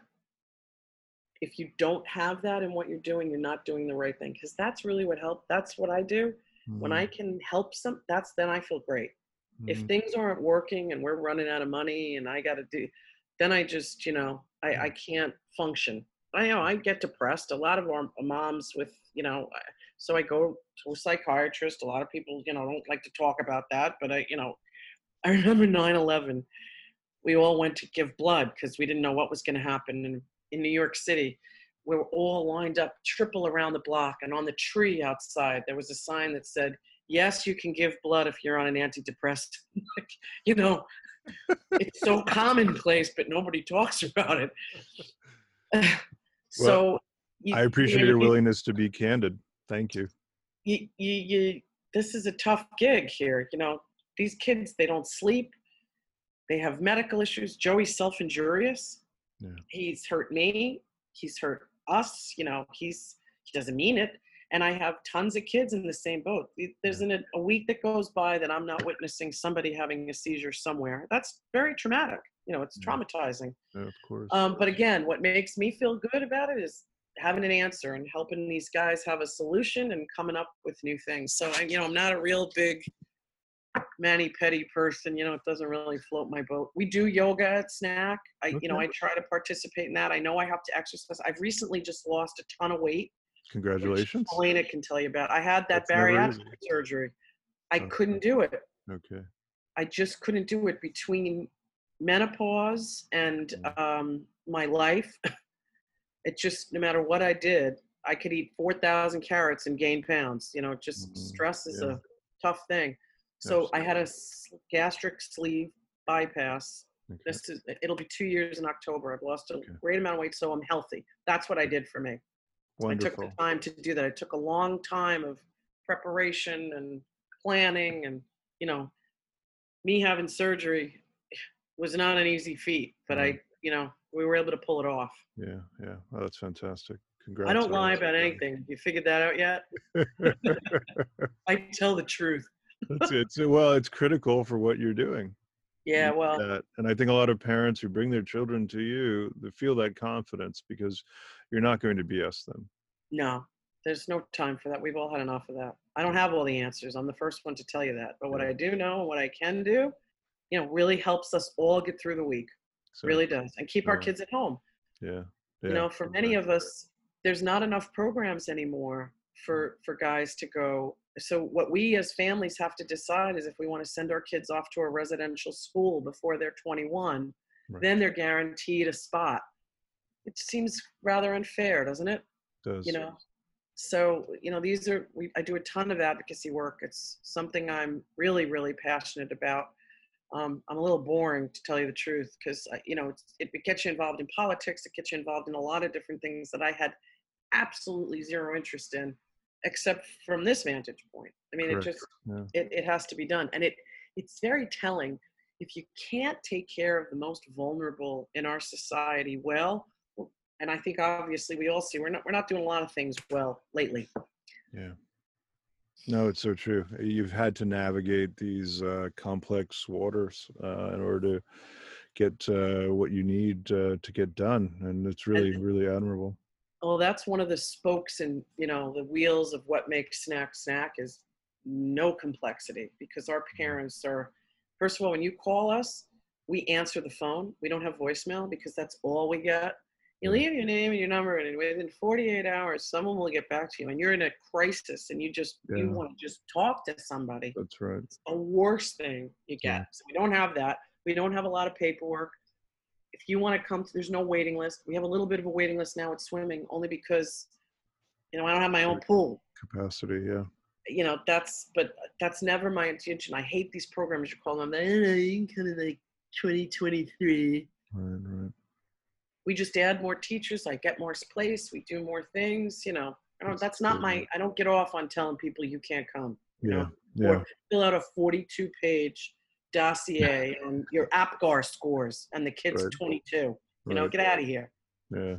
if you don't have that in what you're doing, you're not doing the right thing. Because that's really what help. That's what I do Mm-hmm. When I mm-hmm. can help some, that's then I feel great. Mm-hmm. If things aren't working and we're running out of money and I got to do, then I just, you know, I, I can't function. I know I get depressed. A lot of our moms with, you know, so I go to a psychiatrist. A lot of people, you know, don't like to talk about that, but I, you know, I remember 9 11 we all went to give blood because we didn't know what was going to happen. And in New York City, we were all lined up triple around the block. And on the tree outside, there was a sign that said, Yes, you can give blood if you're on an antidepressant. you know, it's so commonplace, but nobody talks about it. so well, you, I appreciate you your willingness to be candid. Thank you. You, you. This is a tough gig here. You know, these kids, they don't sleep. They have medical issues. Joey's self-injurious. Yeah. He's hurt me. He's hurt us. You know, he's he doesn't mean it. And I have tons of kids in the same boat. There's an, a week that goes by that I'm not witnessing somebody having a seizure somewhere. That's very traumatic. You know, it's traumatizing. Yeah, of course. Um, but again, what makes me feel good about it is having an answer and helping these guys have a solution and coming up with new things. So, I, you know, I'm not a real big mani pedi person. You know, it doesn't really float my boat. We do yoga at SNAC. I, okay. you know, I try to participate in that. I know I have to exercise. I've recently just lost a ton of weight. Congratulations. Elena can tell you about. I had that That's bariatric surgery. I okay. couldn't do it. Okay. I just couldn't do it between menopause and mm. um, my life. it just no matter what I did, I could eat four thousand carrots and gain pounds. You know, just mm-hmm. stress is yeah. a tough thing. So I had a gastric sleeve bypass. Okay. This is it'll be two years in October. I've lost a okay. great amount of weight, so I'm healthy. That's what I did for me. Wonderful. I took the time to do that. I took a long time of preparation and planning, and you know, me having surgery was not an easy feat, but I, you know, we were able to pull it off. Yeah, yeah. Oh, that's fantastic. Congrats. I don't lie about anything. You figured that out yet? I tell the truth. It's, it's uh, well, it's critical for what you're doing. Yeah, well, that. and I think a lot of parents who bring their children to you, they feel that confidence because you're not going to BS them. No, there's no time for that. We've all had enough of that. I don't have all the answers. I'm the first one to tell you that. But what I do know and what I can do, you know, really helps us all get through the week. So, really does, and keep yeah. our kids at home. Yeah. yeah. You know, for many of us, there's not enough programs anymore for for guys to go so what we as families have to decide is if we want to send our kids off to a residential school before they're 21 right. then they're guaranteed a spot. It seems rather unfair doesn't it? Does. You know? So you know these are we i do a ton of advocacy work. It's something i'm really really passionate about. Um, i'm a little boring to tell you the truth because you know it, it gets you involved in politics it gets you involved in a lot of different things that i had absolutely zero interest in except from this vantage point. I mean, Correct. it just yeah. it, it has to be done, and it it's very telling. If you can't take care of the most vulnerable in our society well, and I think obviously we all see we're not we're not doing a lot of things well lately. Yeah. No, it's so true. You've had to navigate these uh, complex waters uh, in order to get uh, what you need uh, to get done, and it's really, really admirable well that's one of the spokes and you know the wheels of what makes SNAC SNAC is no complexity because our mm-hmm. parents are first of all when you call us we answer the phone. We don't have voicemail because that's all we get. You leave your name and your number and within 48 hours someone will get back to you and you're in a crisis and you just yeah. you want to just talk to somebody. That's right. It's the worst thing you get. Yeah. so we don't have that. We don't have a lot of paperwork if you want to come to, there's no waiting list. We have a little bit of a waiting list now at swimming, only because, you know, I don't have my own pool. Capacity, yeah. You know, that's, but that's never my intention. I hate these programs you call them, eh, kind of like 2023. Right, right. We just add more teachers. I get more space. We do more things. You know, I don't, that's not my. I don't get off on telling people you can't come. You yeah, know, yeah. or fill out a 42 page dossier and your APGAR scores, and the kid's right. 22. You right. know, get out of here. Yeah.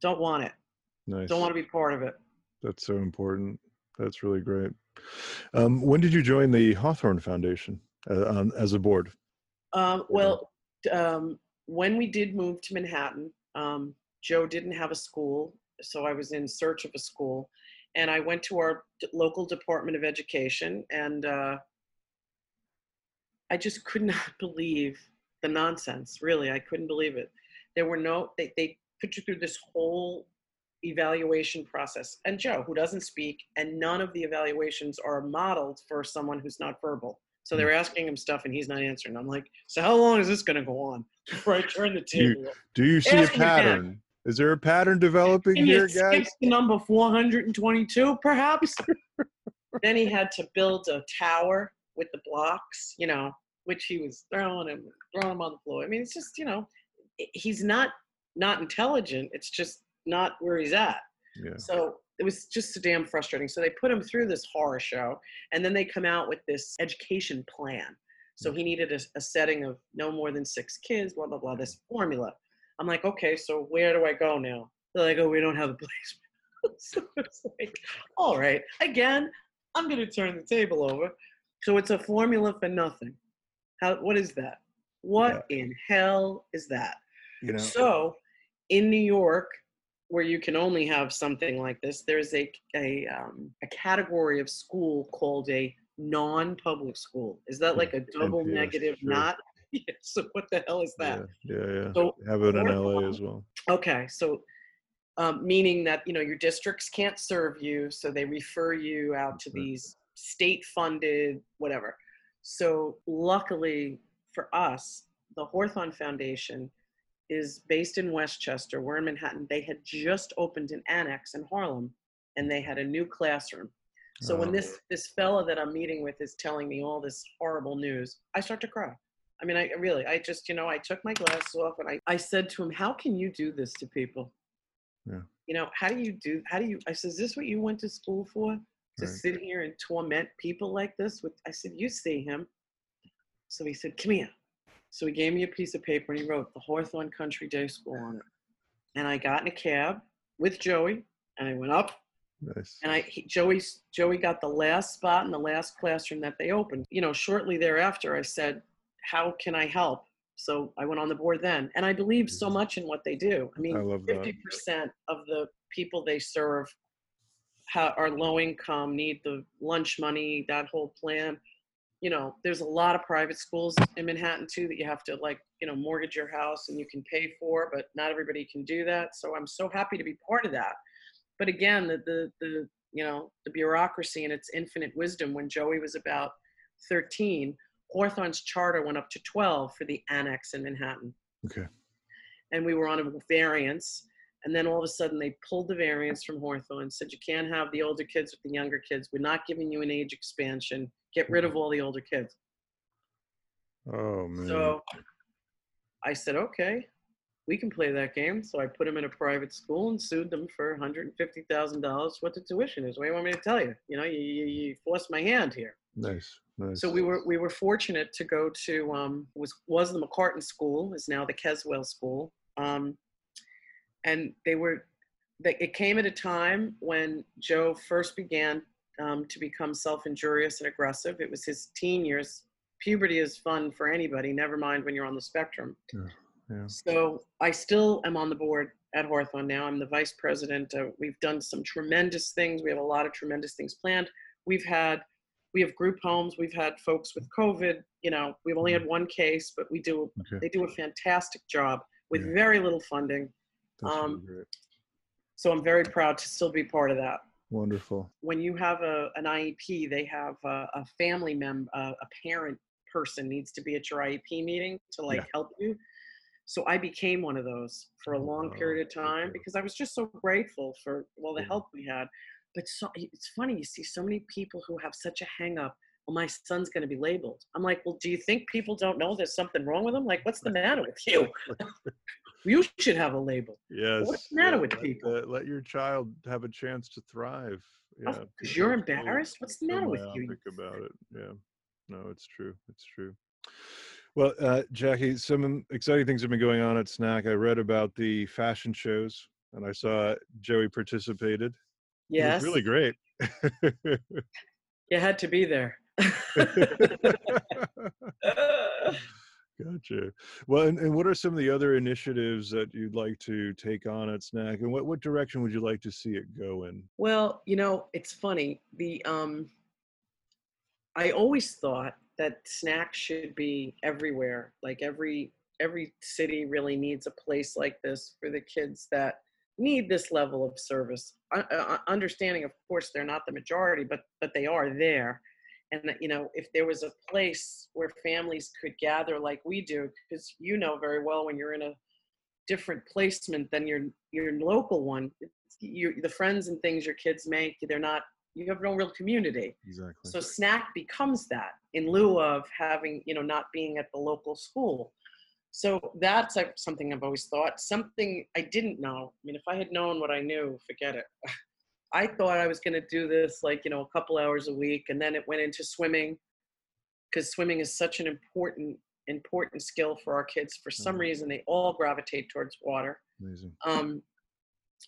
Don't want it. Nice. Don't want to be part of it. That's so important. That's really great. Um, when did you join the Hawthorne Foundation uh, um, as a board? Um, well, um, when we did move to Manhattan, um, Joe didn't have a school, so I was in search of a school, and I went to our local Department of Education, and uh, I just could not believe the nonsense. Really, I couldn't believe it. There were no, they, they put you through this whole evaluation process. And Joe, who doesn't speak, and none of the evaluations are modeled for someone who's not verbal. So they were hmm. asking him stuff and he's not answering. I'm like, so how long is this going to go on before I turn the table? Do you see Ask a him again. pattern? Is there a pattern developing Can here, you guys? to number 422, perhaps? then he had to build a tower with the blocks, you know, which he was throwing him, throwing him on the floor. I mean, it's just, you know, he's not not intelligent. It's just not where he's at. Yeah. So it was just so damn frustrating. So they put him through this horror show, and then they come out with this education plan. So he needed a, a setting of no more than six kids, blah blah blah. This formula. I'm like, okay, so where do I go now? They're like, oh, we don't have a place. so it's like, all right, again, I'm gonna turn the table over. So it's a formula for nothing. How? What is that? What in hell is that? You know. So, in New York, where you can only have something like this, there's a a um, a category of school called a non-public school. Is that like a double NPS, negative? sure. Not. Yeah, so what the hell is that? Yeah, yeah, yeah. So Have it in LA as well. Okay, so um, meaning that you know your districts can't serve you, so they refer you out to Mhm. These state-funded whatever. So luckily for us, the Hawthorne Foundation is based in Westchester. We're in Manhattan. They had just opened an annex in Harlem, and they had a new classroom. So when Oh. this this fella that I'm meeting with is telling me all this horrible news, I start to cry. I mean, I really, I just, you know, I took my glasses off and I, I said to him, how can you do this to people? Yeah. You know, how do you do, how do you, I said, is this what you went to school for? To Right. sit here and torment people like this? With, I said, you see him. So he said, come here. So he gave me a piece of paper and he wrote the Hawthorne Country Day School on it. And I got in a cab with Joey and I went up Nice. and I he, Joey Joey got the last spot in the last classroom that they opened. You know, shortly thereafter, I said, "How can I help?" So I went on the board then, and I believe so much in what they do. I mean, fifty percent of the people they serve ha- are low income, need the lunch money, that whole plan. You know, there's a lot of private schools in Manhattan too that you have to like, you know, mortgage your house and you can pay for, but not everybody can do that. So I'm so happy to be part of that but again the, the the you know the bureaucracy and its infinite wisdom when joey was about 13 hawthorne's charter went up to 12 for the annex in manhattan Okay. and we were on a variance and then all of a sudden they pulled the variance from hawthorne and said you can't have the older kids with the younger kids we're not giving you an age expansion get rid of all the older kids Oh man. so I said, okay, we can play that game. So I put him in a private school and sued them for $150,000 what the tuition is. What do you want me to tell you? You know, you, you, you forced my hand here. nice. Nice. So we were we were fortunate to go to um, was was the McCarton School is now the Keswell School, um, and they were they, it came at a time when Joe first began um, to become self-injurious and aggressive. It was his teen years. Puberty is fun for anybody. Never mind when you're on the spectrum. yeah. So I still am on the board at Hawthorne now. I'm the vice president. Uh, we've done some tremendous things. We have a lot of tremendous things planned. We've had, we have group homes. We've had folks with COVID. You know, we've only had one case, but we do, Okay. they do a fantastic job with Yeah. very little funding. Really um, great. So I'm very proud to still be part of that. Wonderful. When you have a, an IEP, they have a, a family member, a, a parent person needs to be at your IEP meeting to like Yeah. help you. So I became one of those for a long Oh, period of time okay. because I was just so grateful for well the Yeah. help we had. But so it's funny you see so many people who have such a hang up. Well, my son's going to be labeled. I'm like, well, do you think people don't know there's something wrong with them? Like, what's the matter with you? You should have a label. Yes. What's the matter yeah, with let people? the- let your child have a chance to thrive. Yeah. Because people you're embarrassed. What's the matter with you? about it. Yeah. No, it's true. It's true. Well, uh, Jackie, some exciting things have been going on at SNAC. I read about the fashion shows, and I saw Joey participated. Yes, really great. you had to be there. Gotcha. Well, and, and what are some of the other initiatives that you'd like to take on at SNAC, and what, what direction would you like to see it go in? Well, you know, it's funny. The um I always thought that SNAC should be everywhere. Like every every city really needs a place like this for the kids that need this level of service. Uh, uh, understanding, of course, they're not the majority, but but they are there. And you know if there was a place where families could gather like we do because you know very well when you're in a different placement than your your local one you the friends and things your kids make they're not you have no real community. Exactly. So SNAC becomes that in lieu of having you know not being at the local school. So that's uh, something i've always thought. Something i didn't know i mean if i had known what i knew forget it I thought I was going to do this like, you know, a couple hours a week. And then it went into swimming because swimming is such an important, important skill for our kids. For some mm-hmm. reason, they all gravitate towards water. Amazing. Um,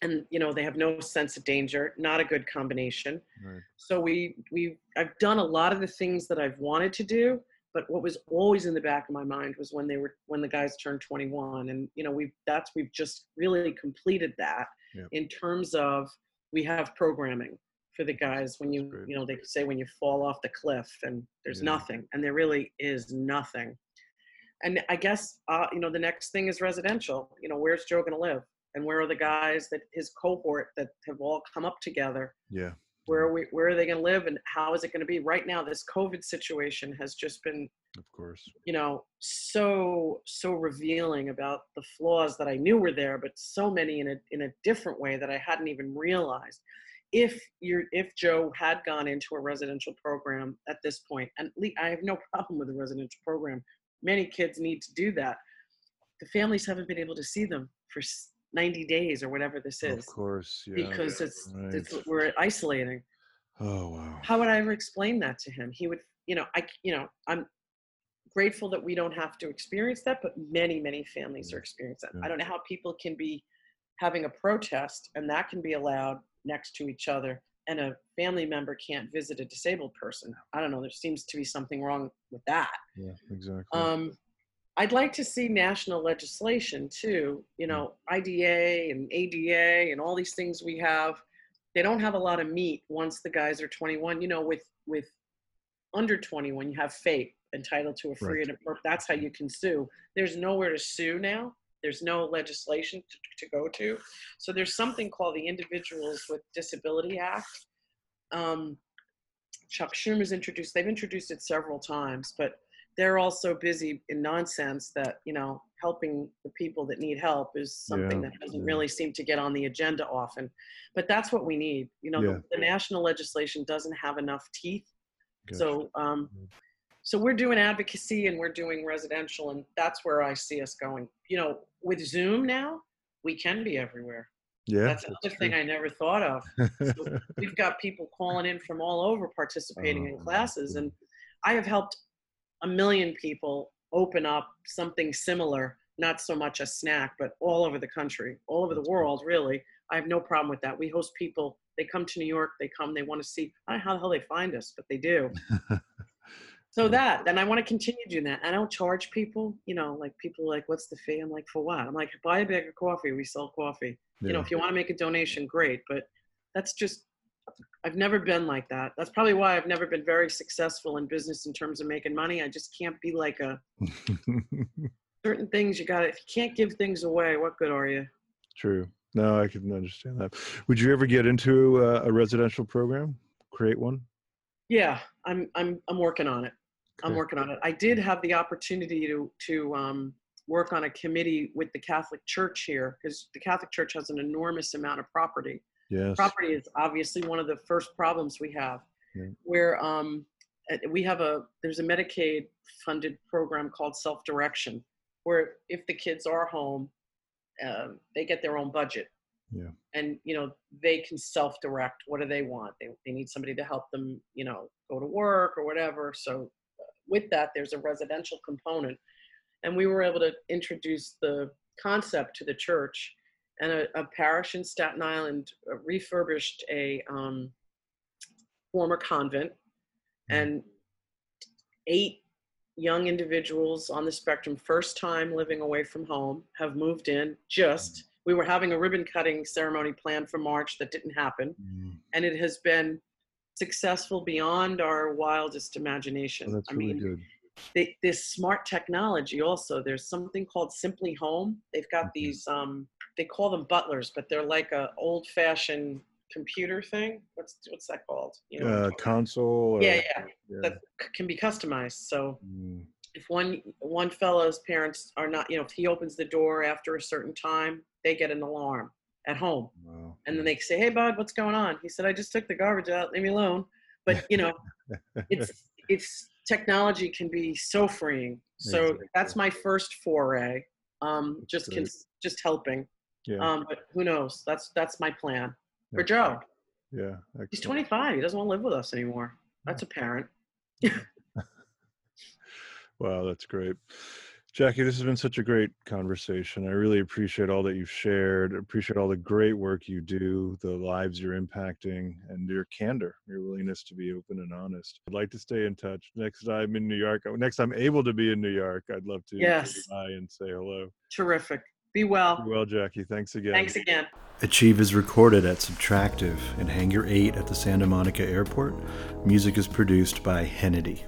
and you know they have no sense of danger not a good combination right. so we we i've done a lot of the things that i've wanted to do but what was always in the back of my mind was when they were when the guys turned 21 and you know we've that's we've just really completed that yeah. in terms of we have programming for the guys when you you know they say when you fall off the cliff and there's yeah. nothing and there really is nothing. And i guess uh, you know the next thing is residential you know where's joe going to live? And where are the guys that his cohort that have all come up together yeah where are we where are they going to live and how is it going to be? Right now this covid situation has just been of course. you know so so revealing about the flaws that i knew were there but so many in a in a different way that i hadn't even realized. If you're if joe had gone into a residential program at this point and i have no problem with a residential program. Many kids need to do that. The families haven't been able to see them for 90 days or whatever this is. Of course, yeah. Because it's, right. it's we're isolating. Oh wow. How would I ever explain that to him? He would, you know, I, you know, I'm grateful that we don't have to experience that, but many, many families are experiencing that. Yeah. I don't know how people can be having a protest and that can be allowed next to each other and a family member can't visit a disabled person. I don't know. There seems to be something wrong with that. Yeah, exactly. Um, I'd like to see national legislation too. You know, IDEA and ADA and all these things we have. They don't have a lot of meat once the guys are 21. You know, with with under 21, you have FAPE entitled to a free right. and that's how you can sue. There's nowhere to sue now. There's no legislation to, to go to. So there's something called the Individuals with Disability Act. Um, Chuck Schumer's introduced. They've introduced it several times, but they're all so busy in nonsense that you know helping the people that need help is something yeah, that doesn't yeah. really seem to get on the agenda often. But that's what we need. You know yeah. the, the, national legislation doesn't have enough teeth. Gotcha. so um, so we're doing advocacy and we're doing residential and that's where i see us going. You know with zoom now we can be everywhere. Yeah that's another thing i never thought of. So we've got people calling in from all over participating oh, in classes and i have helped a million people open up something similar, not so much a SNAC, but all over the country, all over the world, really. I have no problem with that. We host people, they come to New York, they come, they want to see, I don't know how the hell they find us, but they do. so that, and I want to continue doing that. I don't charge people, you know, like people like, what's the fee? I'm like, for what? I'm like, buy a bag of coffee, we sell coffee. Yeah. You know, if you want to make a donation, great, but that's just I've never been like that. That's probably why I've never been very successful in business in terms of making money. I just can't be like a certain things you got to if you can't give things away, what good are you? True. No, I can understand that. Would you ever get into a, a residential program? Create one? Yeah, I'm I'm I'm working on it. Okay. I'm working on it. I did have the opportunity to to um, work on a committee with the Catholic Church here because the Catholic Church has an enormous amount of property Yes. Property is obviously one of the first problems we have, yeah. where um, we have a there's a Medicaid funded program called Self Direction, where if the kids are home, uh, they get their own budget. Yeah. And you know they can self direct. What do they want? They they need somebody to help them, you know, go to work or whatever. So uh, with that, there's a residential component, and we were able to introduce the concept to the church and a, a parish in Staten Island refurbished a um, former convent, hmm. and eight young individuals on the spectrum, first time living away from home, have moved in. Just we were having a ribbon cutting ceremony planned for March that didn't happen, mm. and it has been successful beyond our wildest imagination. Oh, that's I really mean, good. They, this smart technology also. There's something called Simply Home. They've got mm-hmm. these um, they call them butlers, but they're like a old fashioned computer thing. What's what's that called? You know, Uh, console. Or, yeah, yeah, yeah. that c- can be customized. So Mm, if one one fellow's parents are not, you know, if he opens the door after a certain time, they get an alarm at home, wow. and then they say, "Hey, bud, what's going on?" He said, "I just took the garbage out. Leave me alone." But you know, it's it's technology can be so freeing. So Exactly. that's my first foray. Um, just cons- just helping. Yeah. Um, but who knows? That's that's my plan for excellent. Joe. Yeah. He's 25. He doesn't want to live with us anymore. That's apparent. Wow, that's great. Jackie, this has been such a great conversation. I really appreciate all that you've shared. Appreciate all the great work you do, the lives you're impacting, and your candor, your willingness to be open and honest. I'd like to stay in touch. Next time in New York, next time I'm able to be in New York, I'd love to Yes. and say hello. Terrific. Be well. Well, Jackie, thanks again. Thanks again. Achieve is recorded at Subtractive in Hangar 8 at the Santa Monica Airport. Music is produced by Hennedy.